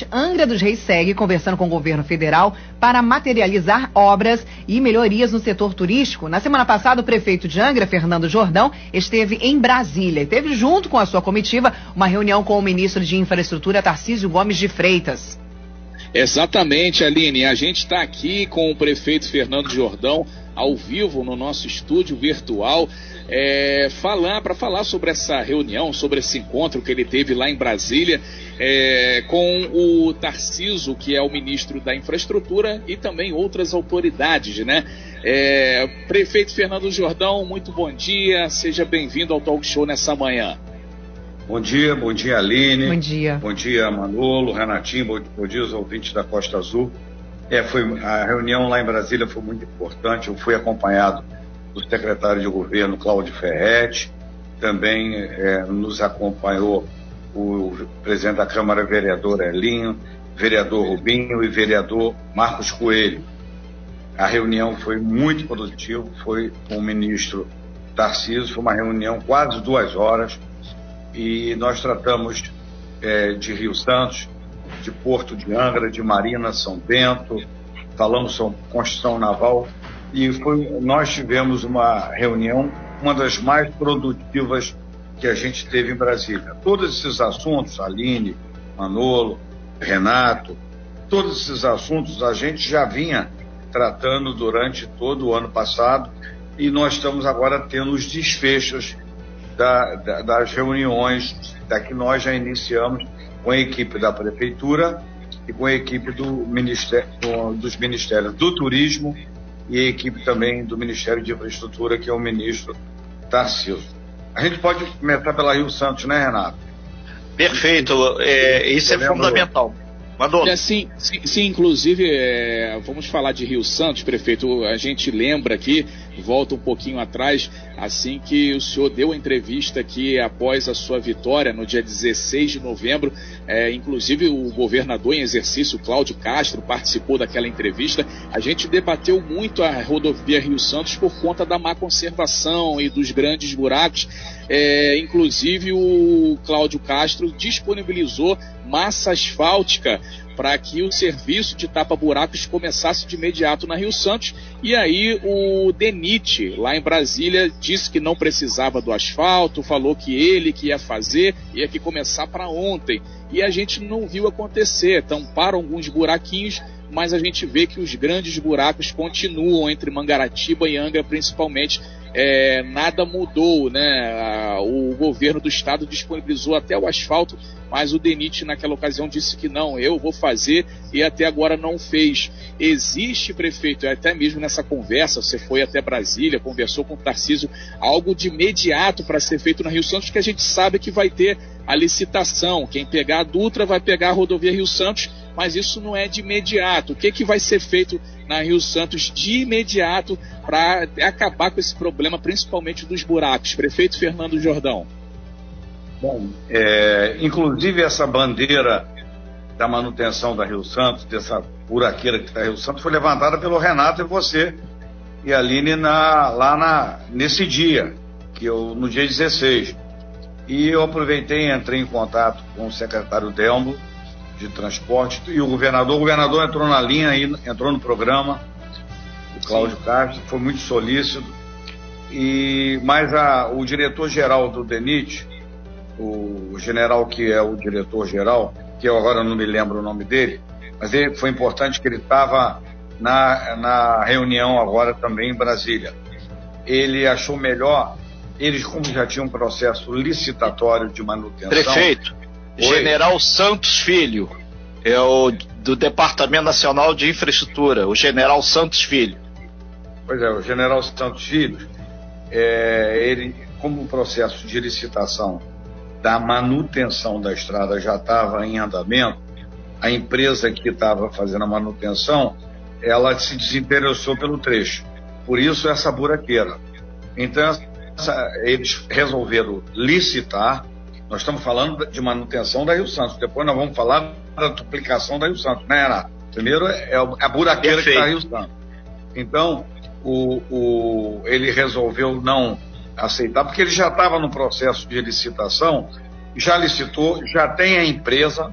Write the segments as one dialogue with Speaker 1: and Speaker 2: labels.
Speaker 1: Norte, Angra dos Reis segue conversando com o governo federal para materializar obras e melhorias no setor turístico. Na semana passada, o prefeito de Angra, Fernando Jordão, esteve em Brasília e teve junto com a sua comitiva uma reunião com o ministro de Infraestrutura, Tarcísio Gomes de Freitas.
Speaker 2: Exatamente, Aline. A gente está aqui com o prefeito Fernando Jordão ao vivo no nosso estúdio virtual, é, falar para falar sobre essa reunião, sobre esse encontro que ele teve lá em Brasília é, com o Tarciso, que é o ministro da Infraestrutura, e também outras autoridades, né? É, prefeito Fernando Jordão, muito bom dia, seja bem-vindo ao Talk Show nessa manhã.
Speaker 3: Bom dia, bom dia Aline.
Speaker 1: Bom dia.
Speaker 3: Bom dia Manolo, Renatinho, bom, bom dia aos ouvintes da Costa Azul. É, foi, a reunião lá em Brasília foi muito importante. Eu fui acompanhado do secretário de governo Cláudio Ferretti, também é, nos acompanhou o presidente da Câmara, vereador Elinho, vereador Rubinho e vereador Marcos Coelho. A reunião foi muito produtiva, foi com o ministro Tarcísio, foi uma reunião quase duas horas e nós tratamos é, de Rio Santos, de Porto de Angra, de Marina, São Bento, falamos sobre construção naval e foi, nós tivemos uma reunião, uma das mais produtivas que a gente teve em Brasília. Todos esses assuntos, Aline, Manolo, Renato, todos esses assuntos a gente já vinha tratando durante todo o ano passado e nós estamos agora tendo os desfechos da, da, das reuniões da que nós já iniciamos com a equipe da Prefeitura e com a equipe do ministério, dos Ministérios do Turismo e a equipe também do Ministério de Infraestrutura, que é o ministro Tarcísio. A gente pode começar pela Rio Santos, né, Renato?
Speaker 4: Perfeito, é, isso é fundamental.
Speaker 2: Mandou. É, sim, sim, sim, inclusive, é, vamos falar de Rio Santos, prefeito. A gente lembra aqui, volta um pouquinho atrás, assim que o senhor deu a entrevista aqui após a sua vitória no dia 16 de novembro. É, inclusive, o governador em exercício, Cláudio Castro, participou daquela entrevista. A gente debateu muito a rodovia Rio Santos por conta da má conservação e dos grandes buracos. É, inclusive, o Cláudio Castro disponibilizou massa asfáltica para que o serviço de tapa-buracos começasse de imediato na Rio Santos. E aí o DENIT, lá em Brasília, disse que não precisava do asfalto, falou que ele que ia fazer, ia que começar para ontem. E a gente não viu acontecer. Tamparam alguns buraquinhos, mas a gente vê que os grandes buracos continuam entre Mangaratiba e Angra, principalmente é, nada mudou, né? O governo do estado disponibilizou até o asfalto, mas o DENIT naquela ocasião disse que não, eu vou fazer e até agora não fez. Existe, prefeito, até mesmo nessa conversa, você foi até Brasília, conversou com o Tarcísio, algo de imediato para ser feito na Rio Santos, que a gente sabe que vai ter a licitação. Quem pegar a Dutra vai pegar a rodovia Rio Santos, mas isso não é de imediato. O que, que vai ser feito na Rio Santos de imediato para acabar com esse problema, principalmente dos buracos. Prefeito Fernando Jordão.
Speaker 3: Bom, é, inclusive essa bandeira da manutenção da Rio Santos, dessa buraqueira que está Rio Santos, foi levantada pelo Renato e você e a Aline na, lá na, nesse dia, que eu, no dia 16. E eu aproveitei e entrei em contato com o secretário Delmo, de transporte e o governador. O governador entrou na linha, aí, entrou no programa, o Cláudio. Castro, foi muito solícito. E, mas a, o diretor-geral do DENIT, o general que é o diretor-geral, que eu agora não me lembro o nome dele, mas ele, foi importante que ele estava na, na reunião agora também em Brasília. Ele achou melhor, eles como já tinham um processo licitatório de manutenção...
Speaker 4: Prefeito, Oi. General Santos Filho, é o do Departamento Nacional de Infraestrutura, o General Santos Filho.
Speaker 3: Pois é, o General Santos Filho, é, ele, como o processo de licitação da manutenção da estrada já estava em andamento, a empresa que estava fazendo a manutenção, ela se desinteressou pelo trecho. Por isso essa buraqueira. Então essa, eles resolveram licitar nós estamos falando de manutenção da Rio Santos. Depois nós vamos falar da duplicação da Rio Santos, né, Renato? Primeiro é a buraqueira Perfeito. que está Rio Santos. Então, o, o, ele resolveu não aceitar, porque ele já estava no processo de licitação, já licitou, já tem a empresa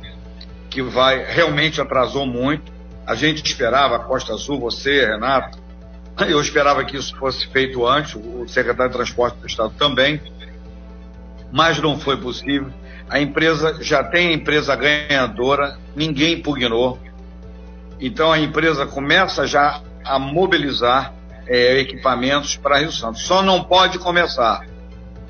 Speaker 3: que vai realmente atrasou muito. A gente esperava, Costa Azul, você, Renato, eu esperava que isso fosse feito antes, o secretário de Transporte do Estado também, mas não foi possível. A empresa já tem a empresa ganhadora, ninguém impugnou. Então a empresa começa já a mobilizar é, equipamentos para Rio Santos. Só não pode começar.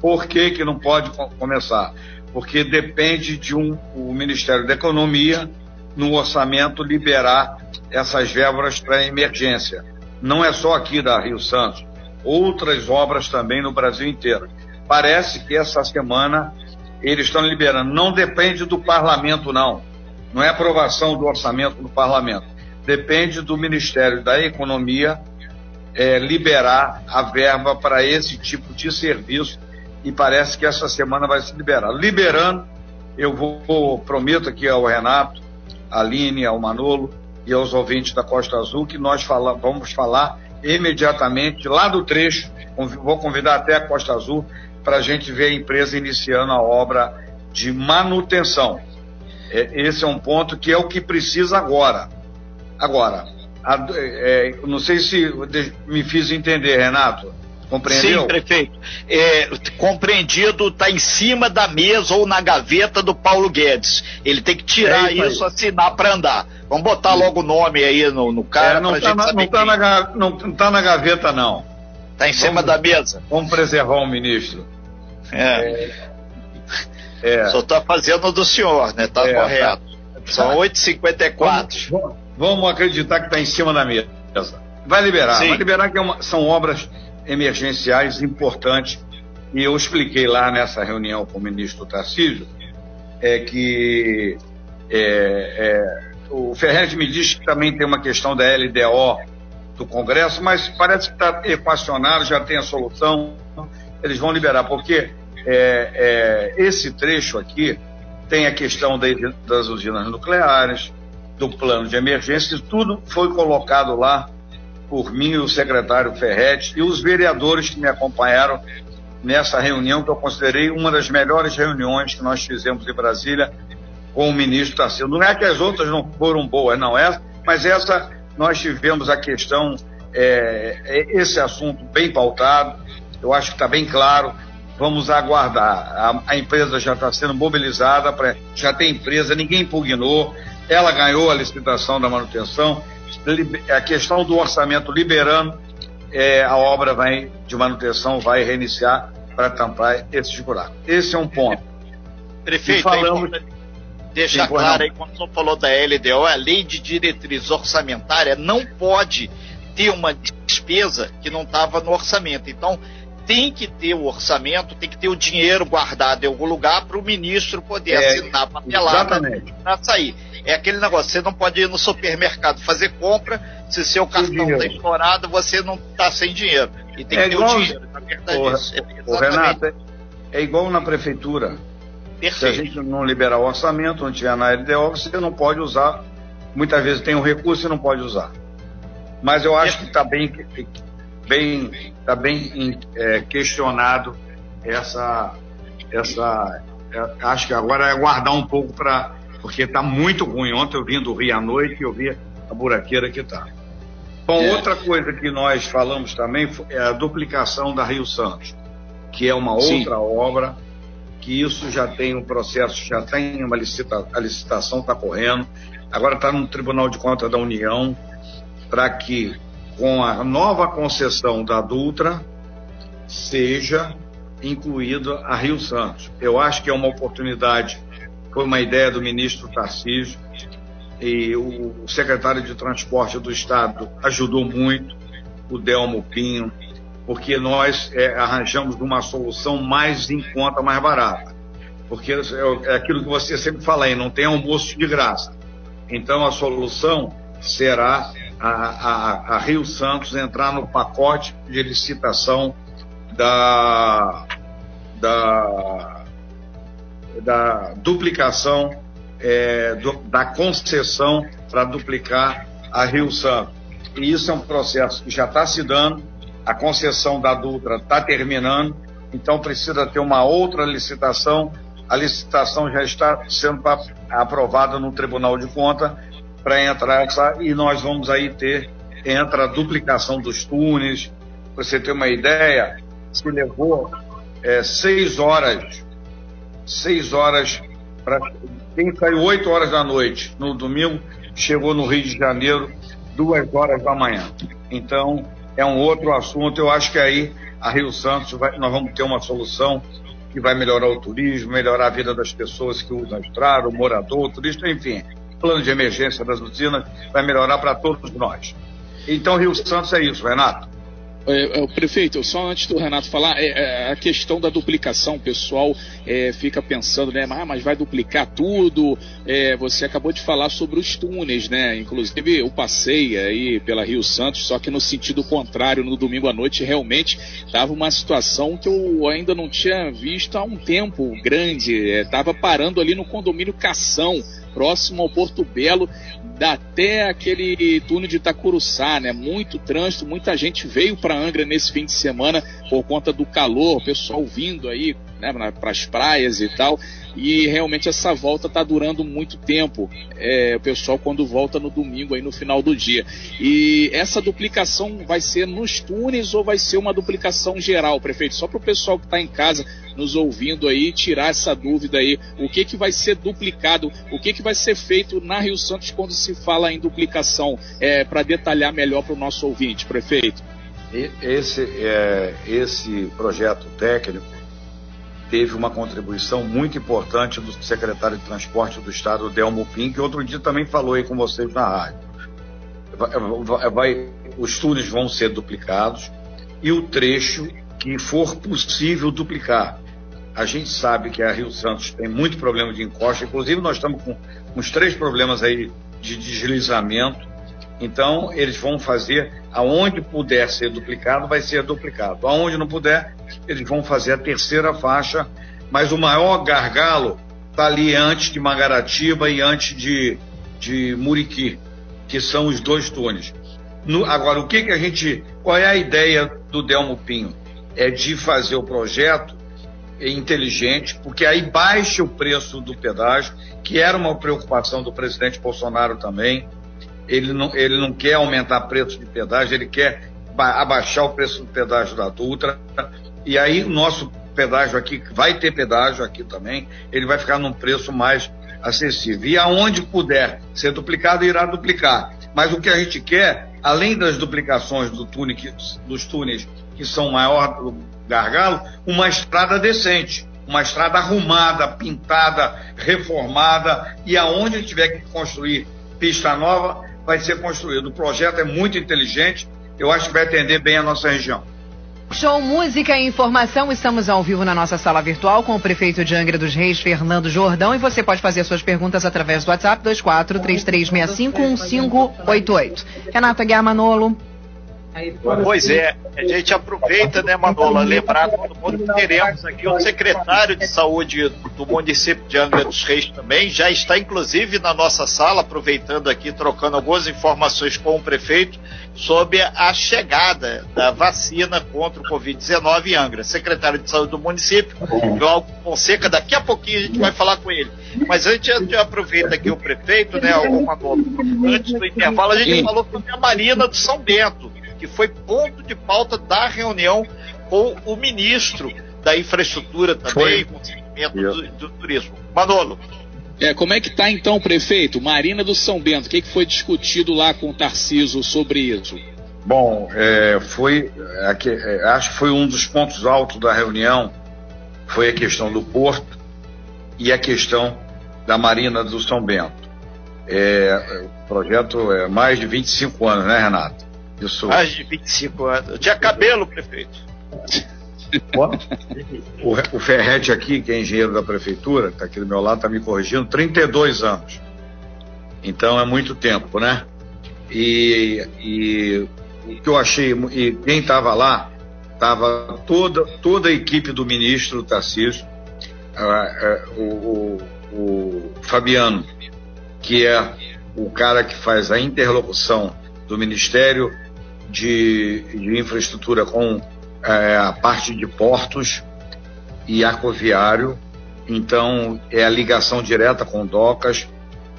Speaker 3: Por que, que não pode começar? Porque depende de um, o Ministério da Economia, no orçamento, liberar essas verbas para emergência. Não é só aqui da Rio Santos, outras obras também no Brasil inteiro. Parece que essa semana eles estão liberando. Não depende do parlamento, não. Não é aprovação do orçamento do parlamento. Depende do Ministério da Economia é, liberar a verba para esse tipo de serviço e parece que essa semana vai se liberar. Liberando, eu vou, prometo aqui ao Renato, à Aline, ao Manolo e aos ouvintes da Costa Azul que nós fala, vamos falar imediatamente lá do trecho. Vou convidar até a Costa Azul para a gente ver a empresa iniciando a obra de manutenção. É, esse é um ponto que é o que precisa agora. Agora, a, é, não sei se me fiz entender, Renato. Compreendeu?
Speaker 4: Sim, prefeito. É, compreendido, está em cima da mesa ou na gaveta do Paulo Guedes. Ele tem que tirar é isso, isso assinar para andar. Vamos botar logo o nome aí no, no cara.
Speaker 3: É, não está na, não tá na, não tá na gaveta, não.
Speaker 4: Está em cima da mesa.
Speaker 3: Vamos preservar o ministro.
Speaker 4: É. é. Só está fazendo do senhor, né? Tá, é, correto. Tá. São 8h54.
Speaker 3: Vamos, vamos acreditar que está em cima da mesa. Vai liberar, Sim. vai liberar que é uma, são obras emergenciais importantes. E eu expliquei lá nessa reunião com o ministro Tarcísio é que é, é, o Ferretti me disse que também tem uma questão da LDO do Congresso, mas parece que está equacionado, já tem a solução eles vão liberar, porque é, é, esse trecho aqui tem a questão das usinas nucleares, do plano de emergência, e tudo foi colocado lá por mim, o secretário Ferretti e os vereadores que me acompanharam nessa reunião, que eu considerei uma das melhores reuniões que nós fizemos em Brasília com o ministro Tarcísio. Não é que as outras não foram boas, não é, mas essa nós tivemos a questão, é, é esse assunto bem pautado, eu acho que está bem claro. Vamos aguardar. A, a empresa já está sendo mobilizada, pra, já tem empresa, ninguém impugnou, ela ganhou a licitação da manutenção. A questão do orçamento liberando, é, a obra vai, de manutenção vai reiniciar para tampar esses buracos. Esse é um ponto.
Speaker 4: Prefeito, e falamos, é deixar claro aí, quando você falou da LDO, a lei de diretriz orçamentária não pode ter uma despesa que não estava no orçamento. Então, tem que ter o orçamento, tem que ter o dinheiro guardado em algum lugar para o ministro poder é, assinar a papelada para sair. É aquele negócio, você não pode ir no supermercado fazer compra, se seu cartão está estourado, você não está sem dinheiro. E tem é que ter igual, o dinheiro, na verdade.
Speaker 3: O, isso. É, Renato, é, é, igual na prefeitura. Perfeito. Se a gente não liberar o orçamento, não tiver na LDO, você não pode usar. Muitas vezes tem um recurso e não pode usar. Mas eu acho que está bem bem, tá bem é, questionado essa, essa é, acho que agora é aguardar um pouco para, porque está muito ruim. Ontem eu vim do Rio à noite e eu vi a buraqueira que está. Bom, é. outra coisa que nós falamos também é a duplicação da Rio Santos, que é uma outra Sim. obra, que isso já tem um processo, já tem uma licitação, a licitação está correndo, agora está no Tribunal de Contas da União, para que com a nova concessão da Dutra, seja incluída a Rio Santos. Eu acho que é uma oportunidade, foi uma ideia do ministro Tarcísio, e o secretário de Transporte do Estado ajudou muito, o Delmo Pinho, porque nós é, arranjamos uma solução mais em conta, mais barata. Porque é, aquilo que você sempre fala aí, não tem almoço de graça. Então a solução será a, a, a Rio Santos entrar no pacote de licitação da, da, da duplicação é, do, da concessão para duplicar a Rio Santos. E isso é um processo que já está se dando, a concessão da Dutra está terminando, então precisa ter uma outra licitação a licitação já está sendo aprovada no Tribunal de Conta para entrar e nós vamos aí ter, entra a duplicação dos túneis. Pra você ter uma ideia, se levou é, seis horas, seis horas para quem saiu oito horas da noite no domingo, chegou no Rio de Janeiro duas horas da manhã. Então, é um outro assunto. Eu acho que aí a Rio Santos vai, nós vamos ter uma solução que vai melhorar o turismo, melhorar a vida das pessoas que usam a estrada, o morador, o turista, enfim. Plano de emergência das usinas vai melhorar para todos nós. Então, Rio Santos é isso, Renato.
Speaker 2: É, é, prefeito, só antes do Renato falar, é, é, a questão da duplicação, o pessoal é, fica pensando, né, ah, mas vai duplicar tudo. É, você acabou de falar sobre os túneis, né? Inclusive, eu passei aí pela Rio Santos, só que no sentido contrário, no domingo à noite, realmente estava uma situação que eu ainda não tinha visto há um tempo grande. Estava parando ali no condomínio Cação próximo ao Porto Belo, até aquele túnel de Itacuruçá, né? Muito trânsito, muita gente veio para Angra nesse fim de semana por conta do calor, o pessoal vindo aí né, para as praias e tal e realmente essa volta está durando muito tempo. É, o pessoal quando volta no domingo aí no final do dia. E essa duplicação vai ser nos túneis ou vai ser uma duplicação geral, prefeito? Só para o pessoal que está em casa nos ouvindo aí tirar essa dúvida aí, o que que vai ser duplicado, o que que vai ser feito na Rio Santos quando se fala em duplicação, é, para detalhar melhor para o nosso ouvinte, prefeito.
Speaker 3: Esse, é, esse projeto técnico teve uma contribuição muito importante do secretário de Transporte do Estado, Delmo Pim, que outro dia também falou aí com vocês na rádio. Vai, vai, os túneis vão ser duplicados e o trecho que for possível duplicar. A gente sabe que a Rio Santos tem muito problema de encosta, inclusive nós estamos com uns três problemas aí de deslizamento. Então, eles vão fazer aonde puder ser duplicado, vai ser duplicado. Aonde não puder, eles vão fazer a terceira faixa, mas o maior gargalo está ali antes de Magaratiba e antes de, de Muriqui, que são os dois túneis. No, agora, o que, que a gente. Qual é a ideia do Delmo Pinho? É de fazer o projeto inteligente, porque aí baixa o preço do pedágio, que era uma preocupação do presidente Bolsonaro também. Ele não, ele não quer aumentar o preço de pedágio, ele quer abaixar o preço do pedágio da Dutra. E aí o nosso pedágio aqui, vai ter pedágio aqui também, ele vai ficar num preço mais acessível. E aonde puder ser duplicado, irá duplicar. Mas o que a gente quer, além das duplicações do túnel, dos túneis que são maior gargalo, uma estrada decente, uma estrada arrumada, pintada, reformada, e aonde tiver que construir pista nova, vai ser construído. O projeto é muito inteligente, eu acho que vai atender bem a nossa região.
Speaker 1: Show Música e Informação, estamos ao vivo na nossa sala virtual com o prefeito de Angra dos Reis, Fernando Jordão, e você pode fazer suas perguntas através do WhatsApp 2433651588. Renata Guiar Manolo.
Speaker 4: Pois é, a gente aproveita, né, Manola, lembrar todo mundo que teremos aqui o secretário de saúde do município de Angra dos Reis também, já está inclusive na nossa sala, aproveitando aqui, trocando algumas informações com o prefeito sobre a chegada da vacina contra o Covid-19 em Angra. Secretário de saúde do município, Glauco Fonseca, daqui a pouquinho a gente vai falar com ele. Mas antes, a gente aproveita aqui o prefeito, né, o Manolo, antes do intervalo, a gente falou sobre a Marina do São Bento que foi ponto de pauta da reunião com o ministro da infraestrutura também, com o do, do turismo. Manolo.
Speaker 2: É, como é que está então, prefeito? Marina do São Bento, o que, que foi discutido lá com o Tarciso sobre isso?
Speaker 3: Bom, é, foi, aqui, é, acho que foi um dos pontos altos da reunião, foi a questão do porto e a questão da Marina do São Bento. É, o projeto é mais de 25 anos, né, Renato?
Speaker 4: Isso. Mais de 25 anos. Eu tinha cabelo, prefeito.
Speaker 3: o, o Ferretti aqui, que é engenheiro da prefeitura, está aqui do meu lado, está me corrigindo, 32 anos. Então é muito tempo, né? E, e o que eu achei, e quem estava lá, estava toda, toda a equipe do ministro Tarcísio, uh, uh, o, o, o Fabiano, que é o cara que faz a interlocução do Ministério de, de infraestrutura com é, a parte de portos e aquaviário então é a ligação direta com Docas.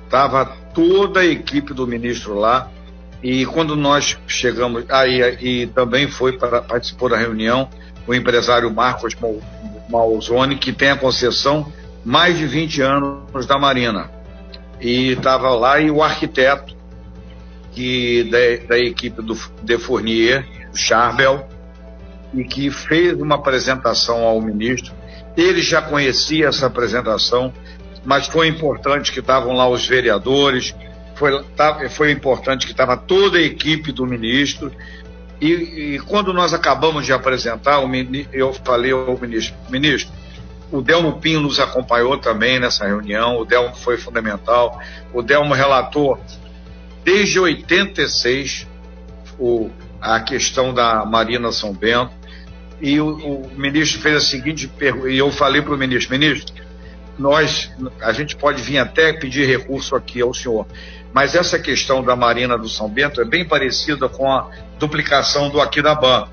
Speaker 3: Estava toda a equipe do ministro lá. E quando nós chegamos, aí ah, e, também foi para participou da reunião o empresário Marcos Malzone, que tem a concessão mais de 20 anos da Marina. E estava lá e o arquiteto que da, da equipe do De Fournier, Charbel, e que fez uma apresentação ao ministro ele já conhecia essa apresentação, mas foi importante que estavam lá os vereadores, foi, tá, foi importante que estava toda a equipe do ministro. E, e, quando nós acabamos de apresentar, eu falei ao ministro, ministro, o Delmo Pinho nos acompanhou também nessa reunião, o Delmo foi fundamental, o Delmo relatou desde 86 o, a questão da Marina São Bento, e o, o ministro fez a seguinte pergunta, e eu falei para o ministro, ministro, nós, a gente pode vir até pedir recurso aqui ao senhor, mas essa questão da Marina do São Bento é bem parecida com a duplicação do Aquidabã.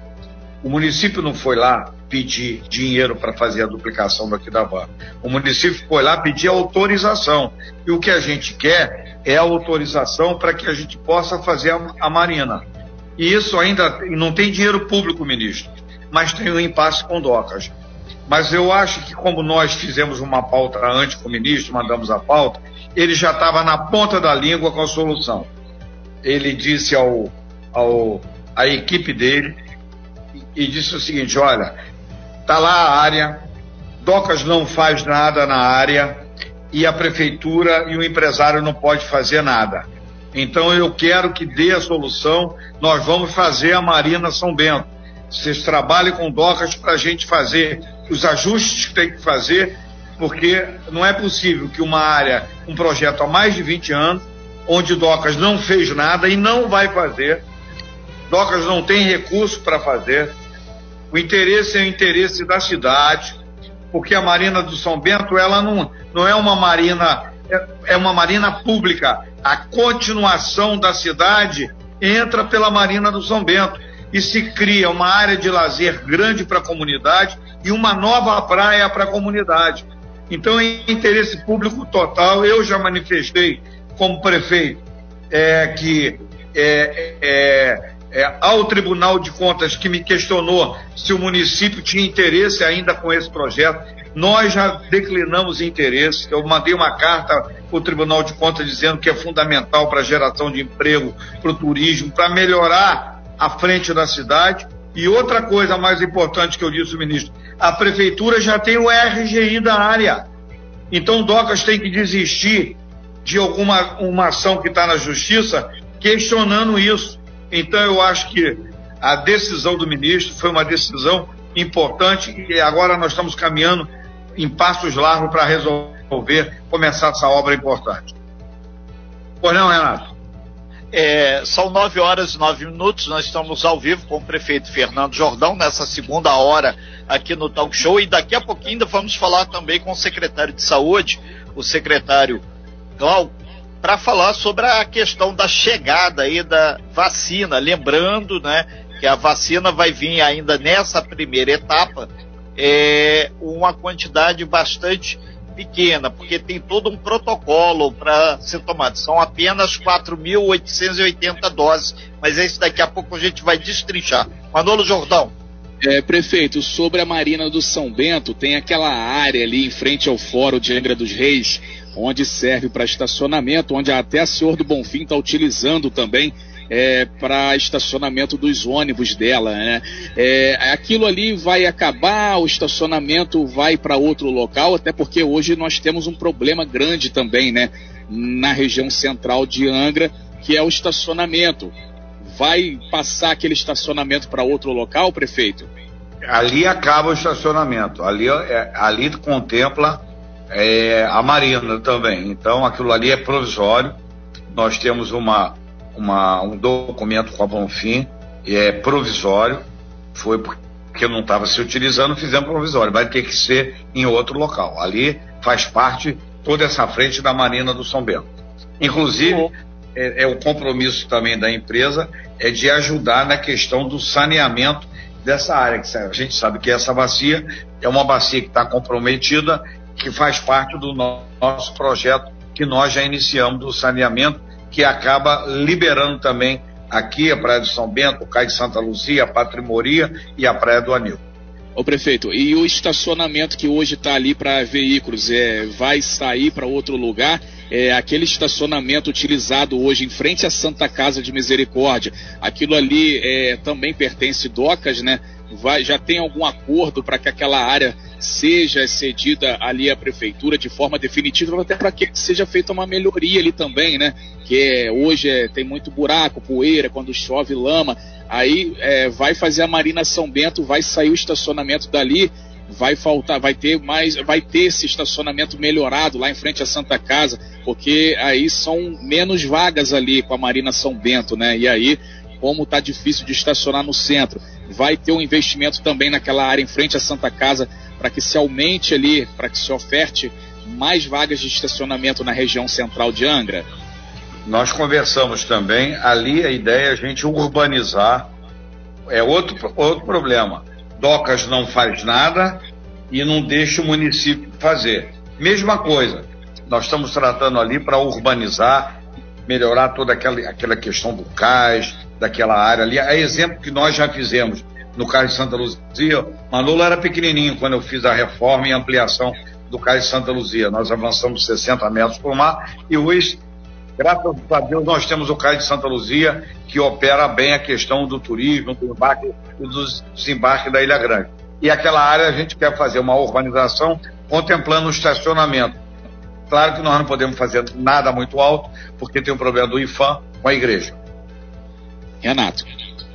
Speaker 3: O município não foi lá pedir dinheiro para fazer a duplicação do Aquidabã. O município foi lá pedir autorização. E o que a gente quer é a autorização para que a gente possa fazer a, a Marina. E isso ainda não tem dinheiro público, ministro mas tem um impasse com docas. Mas eu acho que, como nós fizemos uma pauta antes com o ministro, mandamos a pauta, ele já estava na ponta da língua com a solução. Ele disse ao, ao à equipe dele e disse o seguinte: olha, tá lá a área, Docas não faz nada na área e a prefeitura e o empresário não pode fazer nada. Então eu quero que dê a solução. Nós vamos fazer a Marina São Bento. Vocês trabalhem com docas para a gente fazer os ajustes que tem que fazer, porque não é possível que uma área, um projeto há mais de 20 anos, onde docas não fez nada e não vai fazer, docas não tem recurso para fazer, o interesse é o interesse da cidade, porque a Marina do São Bento, ela não, não é uma marina, é, é uma marina pública. A continuação da cidade entra pela Marina do São Bento e se cria uma área de lazer grande para a comunidade e uma nova praia para a comunidade. Então, em interesse público total, eu já manifestei como prefeito é, que é, é, é, ao Tribunal de Contas que me questionou se o município tinha interesse ainda com esse projeto. Nós já declinamos interesse. Eu mandei uma carta para o Tribunal de Contas dizendo que é fundamental para a geração de emprego, para o turismo, para melhorar à frente da cidade. E outra coisa mais importante que eu disse ministro, a prefeitura já tem o RGI da área. Então Docas tem que desistir de alguma uma ação que está na justiça questionando isso. Então eu acho que a decisão do ministro foi uma decisão importante e agora nós estamos caminhando em passos largos para resolver, começar essa obra importante. Pois não, Renato?
Speaker 4: É, são nove horas e nove minutos, nós estamos ao vivo com o prefeito Fernando Jordão nessa segunda hora aqui no Talk Show e daqui a pouquinho ainda vamos falar também com o secretário de Saúde, o secretário Glauco, para falar sobre a questão da chegada aí da vacina, lembrando, né, que a vacina vai vir ainda nessa primeira etapa, é, uma quantidade bastante pequena, porque tem todo um protocolo para ser tomado. São apenas 4.880 doses, mas esse daqui a pouco a gente vai destrinchar. Manolo Jordão.
Speaker 2: É, prefeito, sobre a Marina do São Bento, tem aquela área ali em frente ao Fórum de Angra dos Reis, onde serve para estacionamento, onde até a Senhor do Bonfim está utilizando também é, para estacionamento dos ônibus dela. Né? É, aquilo ali vai acabar, o estacionamento vai para outro local, até porque hoje nós temos um problema grande também né, na região central de Angra, que é o estacionamento. Vai passar aquele estacionamento para outro local, prefeito?
Speaker 3: Ali acaba o estacionamento. Ali, é, ali contempla é, a Marina também. Então aquilo ali é provisório. Nós temos uma, uma, um documento com a Bonfim, e é provisório, foi porque não estava se utilizando, fizemos provisório, vai ter que ser em outro local. Ali faz parte toda essa frente da Marina do São Bento. Inclusive, é, é o compromisso também da empresa é de ajudar na questão do saneamento dessa área, que a gente sabe que essa bacia é uma bacia que está comprometida que faz parte do nosso projeto que nós já iniciamos do saneamento, que acaba liberando também aqui a Praia de São Bento, o Cais de Santa Luzia, a Patrimoria e a Praia do Anil.
Speaker 2: Ô prefeito, e o estacionamento que hoje está ali para veículos é, vai sair para outro lugar? É, aquele estacionamento utilizado hoje em frente à Santa Casa de Misericórdia, aquilo ali é, também pertence docas, né? Vai, já tem algum acordo para que aquela área seja cedida ali à prefeitura de forma definitiva, até para que seja feita uma melhoria ali também, né? Que é, hoje é, tem muito buraco, poeira, quando chove lama. Aí é, vai fazer a Marina São Bento, vai sair o estacionamento dali, vai faltar, vai ter mais, vai ter esse estacionamento melhorado lá em frente à Santa Casa, porque aí são menos vagas ali com a Marina São Bento, né? E aí, como está difícil de estacionar no centro, vai ter um investimento também naquela área em frente à Santa Casa para que se aumente ali, para que se oferte mais vagas de estacionamento na região central de Angra?
Speaker 3: Nós conversamos também, ali a ideia é a gente urbanizar. É outro, outro problema. Docas não faz nada e não deixa o município fazer. Mesma coisa, nós estamos tratando ali para urbanizar, melhorar toda aquela, aquela questão do cais, daquela área ali. É exemplo que nós já fizemos no Cais de Santa Luzia. Manolo era pequenininho quando eu fiz a reforma e ampliação do Cais de Santa Luzia. Nós avançamos 60 metros por mar e hoje, graças a Deus, nós temos o Cais de Santa Luzia que opera bem a questão do turismo, do embarque e do desembarque da Ilha Grande. E aquela área a gente quer fazer uma urbanização contemplando o estacionamento. Claro que nós não podemos fazer nada muito alto, porque tem o um problema do IFAM com a igreja.
Speaker 4: Renato.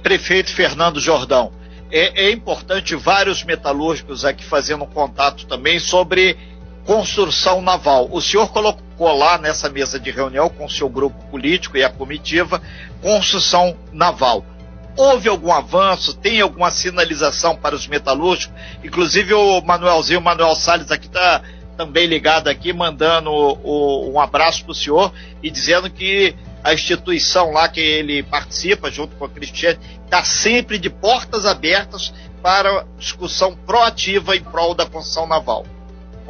Speaker 4: Prefeito Fernando Jordão, é, é importante vários metalúrgicos aqui fazendo contato também sobre construção naval. O senhor colocou lá nessa mesa de reunião com o seu grupo político e a comitiva construção naval. Houve algum avanço? Tem alguma sinalização para os metalúrgicos? Inclusive o Manuelzinho, o Manuel Salles aqui está também ligado aqui, mandando o, um abraço para o senhor e dizendo que a instituição lá que ele participa, junto com a Cristiane, está sempre de portas abertas para discussão proativa em prol da construção naval.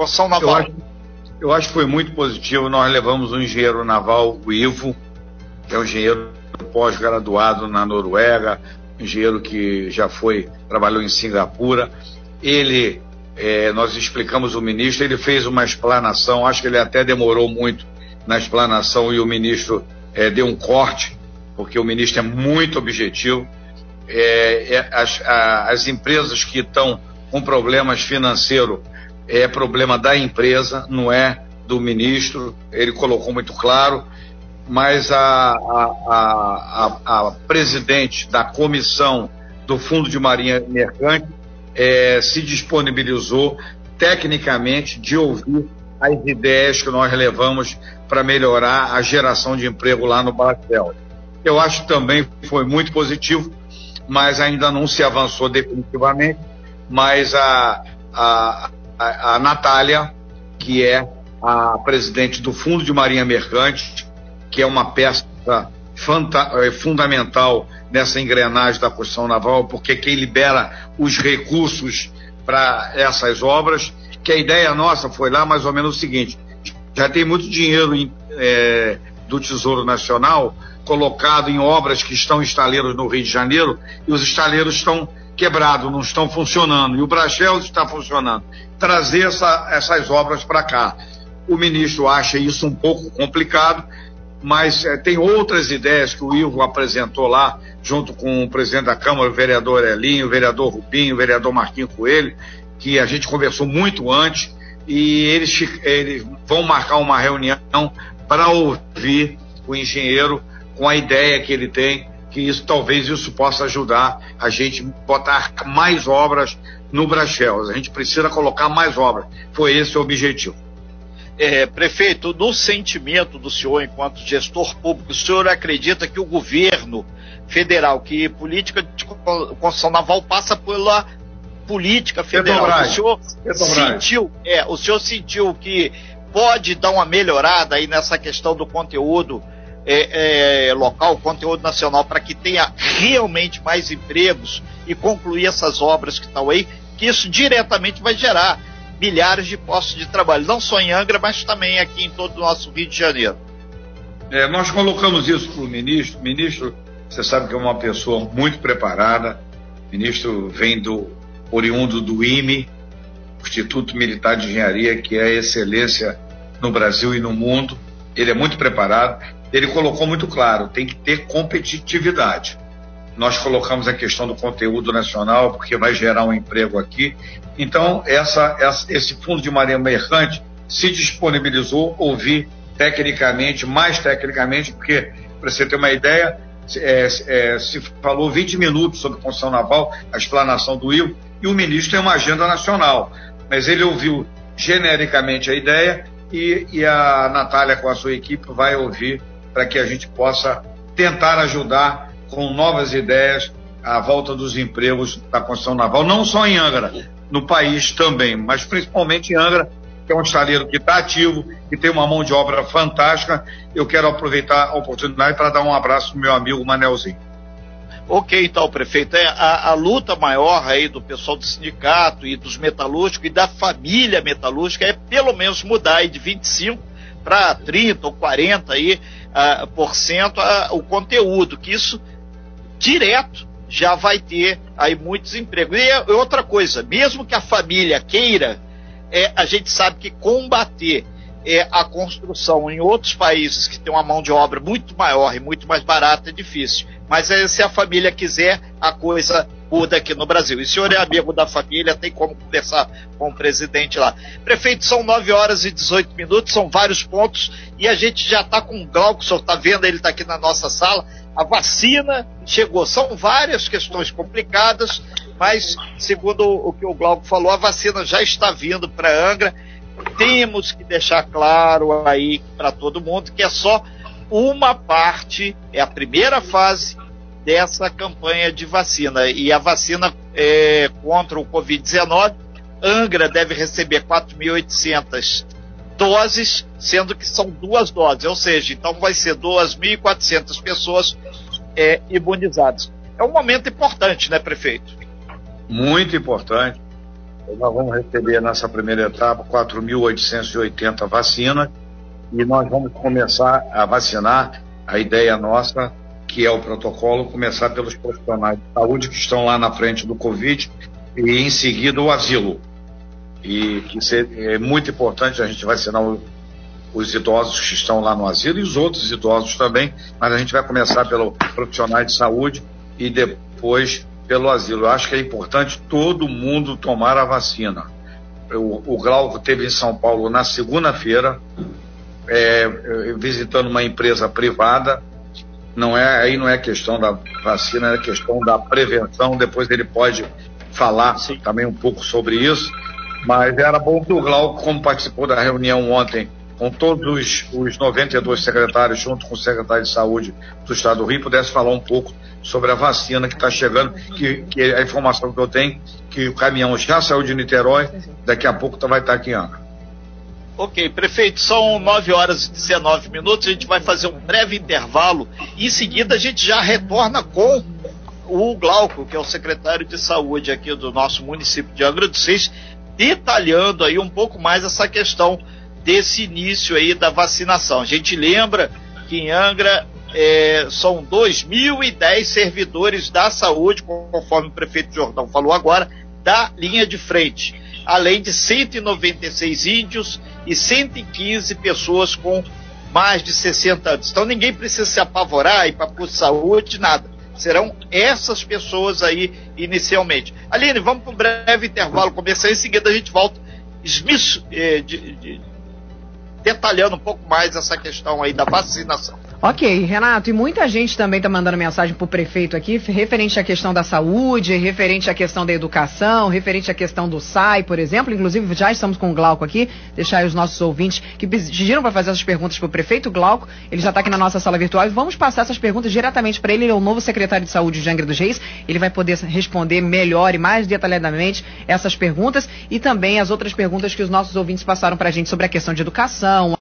Speaker 3: Construção naval. Eu acho, eu acho que foi muito positivo. Nós levamos um engenheiro naval, o Ivo, que é um engenheiro pós-graduado na Noruega, engenheiro que já foi, trabalhou em Singapura. Ele, é, nós explicamos o ministro, ele fez uma explanação, acho que ele até demorou muito na explanação e o ministro é, deu um corte, porque o ministro é muito objetivo. É, as, a, as empresas que estão com problemas financeiros é problema da empresa, não é do ministro, ele colocou muito claro, mas a, a, a, a presidente da comissão do Fundo de Marinha Mercante é, se disponibilizou tecnicamente de ouvir as ideias que nós levamos para melhorar a geração de emprego lá no Bartel. Eu acho que também foi muito positivo, mas ainda não se avançou definitivamente. Mas a, a, a, a Natália, que é a presidente do Fundo de Marinha Mercante, que é uma peça é, fundamental nessa engrenagem da construção naval, porque quem libera os recursos para essas obras, que a ideia nossa foi lá mais ou menos o seguinte: já tem muito dinheiro é, do Tesouro Nacional colocado em obras que estão estaleiros no Rio de Janeiro e os estaleiros estão quebrados, não estão funcionando, e o Brachels está funcionando. Trazer essa, essas obras para cá. O ministro acha isso um pouco complicado, mas é, tem outras ideias que o Ivo apresentou lá, junto com o presidente da Câmara, o vereador Elinho, o vereador Rubinho, o vereador Marquinho Coelho, que a gente conversou muito antes, e eles, eles vão marcar uma reunião para ouvir o engenheiro com a ideia que ele tem, que isso talvez isso possa ajudar a gente botar mais obras no Brachels. A gente precisa colocar mais obras. Foi esse o objetivo.
Speaker 4: É, prefeito, no sentimento do senhor enquanto gestor público, o senhor acredita que o governo federal, que política de construção naval passa pela política federal. O senhor sentiu, é, o senhor sentiu que pode dar uma melhorada aí nessa questão do conteúdo é, é, local, conteúdo nacional, para que tenha realmente mais empregos e concluir essas obras que estão aí, que isso diretamente vai gerar milhares de postos de trabalho, não só em Angra, mas também aqui em todo o nosso Rio de Janeiro.
Speaker 3: É, nós colocamos isso para o ministro. Ministro, você sabe que é uma pessoa muito preparada. O ministro vem do oriundo do IME, Instituto Militar de Engenharia, que é a excelência no Brasil e no mundo. Ele é muito preparado. Ele colocou muito claro: tem que ter competitividade. Nós colocamos a questão do conteúdo nacional, porque vai gerar um emprego aqui. Então, essa, essa, esse fundo de marinha mercante se disponibilizou ouvir tecnicamente, mais tecnicamente, porque, para você ter uma ideia, é, é, se falou 20 minutos sobre construção naval, a explanação do IL, e o ministro tem uma agenda nacional. Mas ele ouviu genericamente a ideia e, e a Natália, com a sua equipe, vai ouvir para que a gente possa tentar ajudar com novas ideias a volta dos empregos da construção naval, não só em Angra, no país também, mas principalmente em Angra, que é um estaleiro que está ativo, que tem uma mão de obra fantástica. Eu quero aproveitar a oportunidade para dar um abraço para meu amigo Manelzinho.
Speaker 4: Ok, então, prefeito, é a, a, luta maior aí do pessoal do sindicato e dos metalúrgicos e da família metalúrgica é pelo menos mudar aí de 25 para 30 ou 40 aí, por cento o conteúdo, que isso direto já vai ter aí muitos empregos. E outra coisa, mesmo que a família queira, é, a gente sabe que combater é, a construção em outros países que tem uma mão de obra muito maior e muito mais barata é difícil. Mas é, se a família quiser, a coisa muda aqui no Brasil. E o senhor é amigo da família, tem como conversar com o presidente lá. Prefeito, são 9 horas e 18 minutos, são vários pontos, e a gente já está com o Glauco, o senhor está vendo, ele está aqui na nossa sala. A vacina chegou. São várias questões complicadas, mas, segundo o que o Glauco falou, a vacina já está vindo para Angra. Temos que deixar claro aí para todo mundo que é só uma parte, é a primeira fase dessa campanha de vacina. E a vacina é, contra o Covid-19, Angra deve receber 4.800 doses, sendo que são duas doses, ou seja, então vai ser 2.400 pessoas é, imunizadas. É um momento importante, né, prefeito?
Speaker 3: Muito importante. Nós vamos receber nessa primeira etapa 4.880 vacinas e nós vamos começar a vacinar. A ideia nossa, que é o protocolo, começar pelos profissionais de saúde que estão lá na frente do Covid e em seguida o asilo e que é muito importante a gente vacinar o, os idosos que estão lá no asilo e os outros idosos também, mas a gente vai começar pelo profissional de saúde e depois pelo asilo. Eu acho que é importante todo mundo tomar a vacina. O, o Glauco teve em São Paulo na segunda-feira, é, visitando uma empresa privada. Não é aí não é questão da vacina, é questão da prevenção. Depois ele pode falar Sim. também um pouco sobre isso. Mas era bom que o Glauco, como participou da reunião ontem com todos os, os 92 secretários, junto com o secretário de Saúde do Estado do Rio, pudesse falar um pouco sobre a vacina que está chegando, que, que a informação que eu tenho, que o caminhão já saiu de Niterói, daqui a pouco vai estar aqui em Angra.
Speaker 4: Ok, prefeito, são 9 horas e 19 minutos, a gente vai fazer um breve intervalo e em seguida a gente já retorna com o Glauco, que é o secretário de saúde aqui do nosso município de Angra dos Reis, detalhando aí um pouco mais essa questão desse início aí da vacinação. A gente lembra que em Angra é, são 2.010 servidores da saúde, conforme o prefeito Jordão falou agora, da linha de frente, além de 196 índios e 115 pessoas com mais de 60 anos. Então ninguém precisa se apavorar e para por saúde, nada. Serão essas pessoas aí inicialmente. Aline, vamos para um breve intervalo comercial. Em seguida a gente volta esmiço, eh, de, de, detalhando um pouco mais essa questão aí da vacinação.
Speaker 1: Ok, Renato, e muita gente também está mandando mensagem para o prefeito aqui, referente à questão da saúde, referente à questão da educação, referente à questão do SAI, por exemplo. Inclusive, já estamos com o Glauco aqui, deixar os nossos ouvintes que pediram para fazer essas perguntas para o prefeito Glauco. Ele já está aqui na nossa sala virtual e vamos passar essas perguntas diretamente para ele. Ele é o novo secretário de saúde de Angra dos Reis. Ele vai poder responder melhor e mais detalhadamente essas perguntas e também as outras perguntas que os nossos ouvintes passaram para a gente sobre a questão de educação,